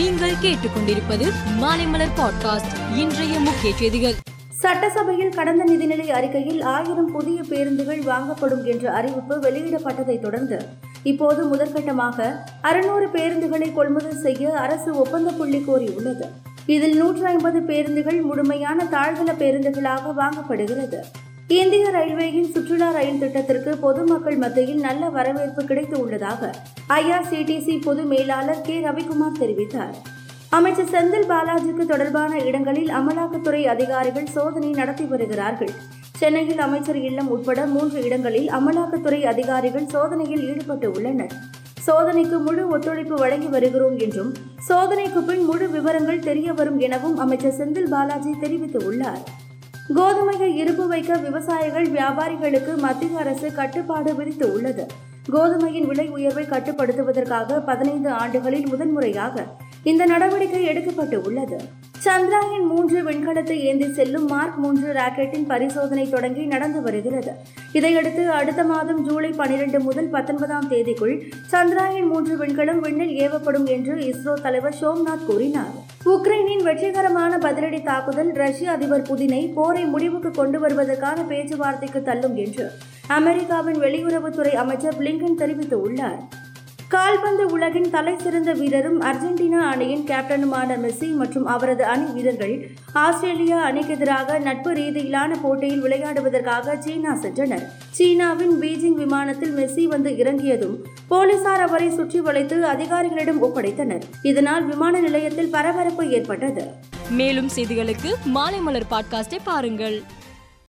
நீங்கள் கேட்டுக்கொண்டிருப்பது மாலைமலர் பாட்காஸ்ட். இன்றைய முக்கிய செய்திகள். சட்டசபையில் கடந்த நிதிநிலை அறிக்கையில் ஆயிரம் புதிய பேருந்துகள் வாங்கப்படும் என்ற அறிவிப்பு வெளியிடப்பட்டதை தொடர்ந்து இப்போது முதற்கட்டமாக அறுநூறு பேருந்துகளை கொள்முதல் செய்ய அரசு ஒப்பந்த புள்ளி கோரியுள்ளது. இதில் நூற்று ஐம்பது பேருந்துகள் முழுமையான தாழ்தள பேருந்துகளாக வாங்கப்படுகிறது. இந்திய ரயில்வேயின் சுற்றுலா ரயில் திட்டத்திற்கு பொதுமக்கள் மத்தியில் நல்ல வரவேற்பு கிடைத்து உள்ளதாக ஐஆர்சிடிசி பொது மேலாளர் கே ரவிக்குமார் தெரிவித்தார். அமைச்சர் செந்தில் பாலாஜிக்கு தொடர்பான இடங்களில் அமலாக்கத்துறை அதிகாரிகள் சோதனை நடத்தி வருகிறார்கள். சென்னையில் அமைச்சர் இல்லம் உட்பட மூன்று இடங்களில் அமலாக்கத்துறை அதிகாரிகள் சோதனையில் ஈடுபட்டு உள்ளனர் சோதனைக்கு முழு ஒத்துழைப்பு வழங்கி வருகிறோம் என்றும் சோதனைக்கு பின் முழு விவரங்கள் தெரிய வரும் எனவும் அமைச்சர் செந்தில் பாலாஜி தெரிவித்துள்ளார். கோதுமையை இருப்பு வைக்க விவசாயிகள் வியாபாரிகளுக்கு மத்திய அரசு கட்டுப்பாடு விதித்து உள்ளது. கோதுமையின் விலை உயர்வை கட்டுப்படுத்துவதற்காக பதினைந்து ஆண்டுகளில் முதன்முறையாக இந்த நடவடிக்கை எடுக்கப்பட்டு உள்ளது. சந்திராயன் மூன்று விண்கலத்தை ஏந்தி செல்லும் மார்க் மூன்று ராக்கெட்டின் பரிசோதனை தொடங்கி நடந்து வருகிறது. இதையடுத்து அடுத்த மாதம் ஜூலை பனிரெண்டு முதல் பத்தொன்பதாம் தேதிக்குள் சந்திராயன் மூன்று விண்கலம் விண்ணில் ஏவப்படும் என்று இஸ்ரோ தலைவர் சோம்நாத் கூறினார். உக்ரைனின் வெற்றிகரமான பதிலடி தாக்குதல் ரஷ்ய அதிபர் புதினை போரை முடிவுக்கு கொண்டு வருவதற்கான பேச்சுவார்த்தைக்கு தள்ளும் என்று அமெரிக்காவின் வெளியுறவுத்துறை அமைச்சர் பிளிங்கன் தெரிவித்துள்ளார். கால்பந்து உலகின் தலை சிறந்த வீரரும் அர்ஜென்டினா அணியின் கேப்டனுமான மெஸ்ஸி மற்றும் அவரது அணி வீரர்கள் ஆஸ்திரேலியா அணிக்கு எதிராக நட்பு ரீதியிலான போட்டியில் விளையாடுவதற்காக சீனா சென்றனர். சீனாவின் பீஜிங் விமானத்தில் மெஸ்ஸி வந்து இறங்கியதும் போலீசார் அவரை சுற்றி வளைத்து அதிகாரிகளிடம் ஒப்படைத்தனர். இதனால் விமான நிலையத்தில் பரபரப்பு ஏற்பட்டது. மேலும் செய்திகளுக்கு மாலை மலர் பாட்காஸ்டை பாருங்கள்.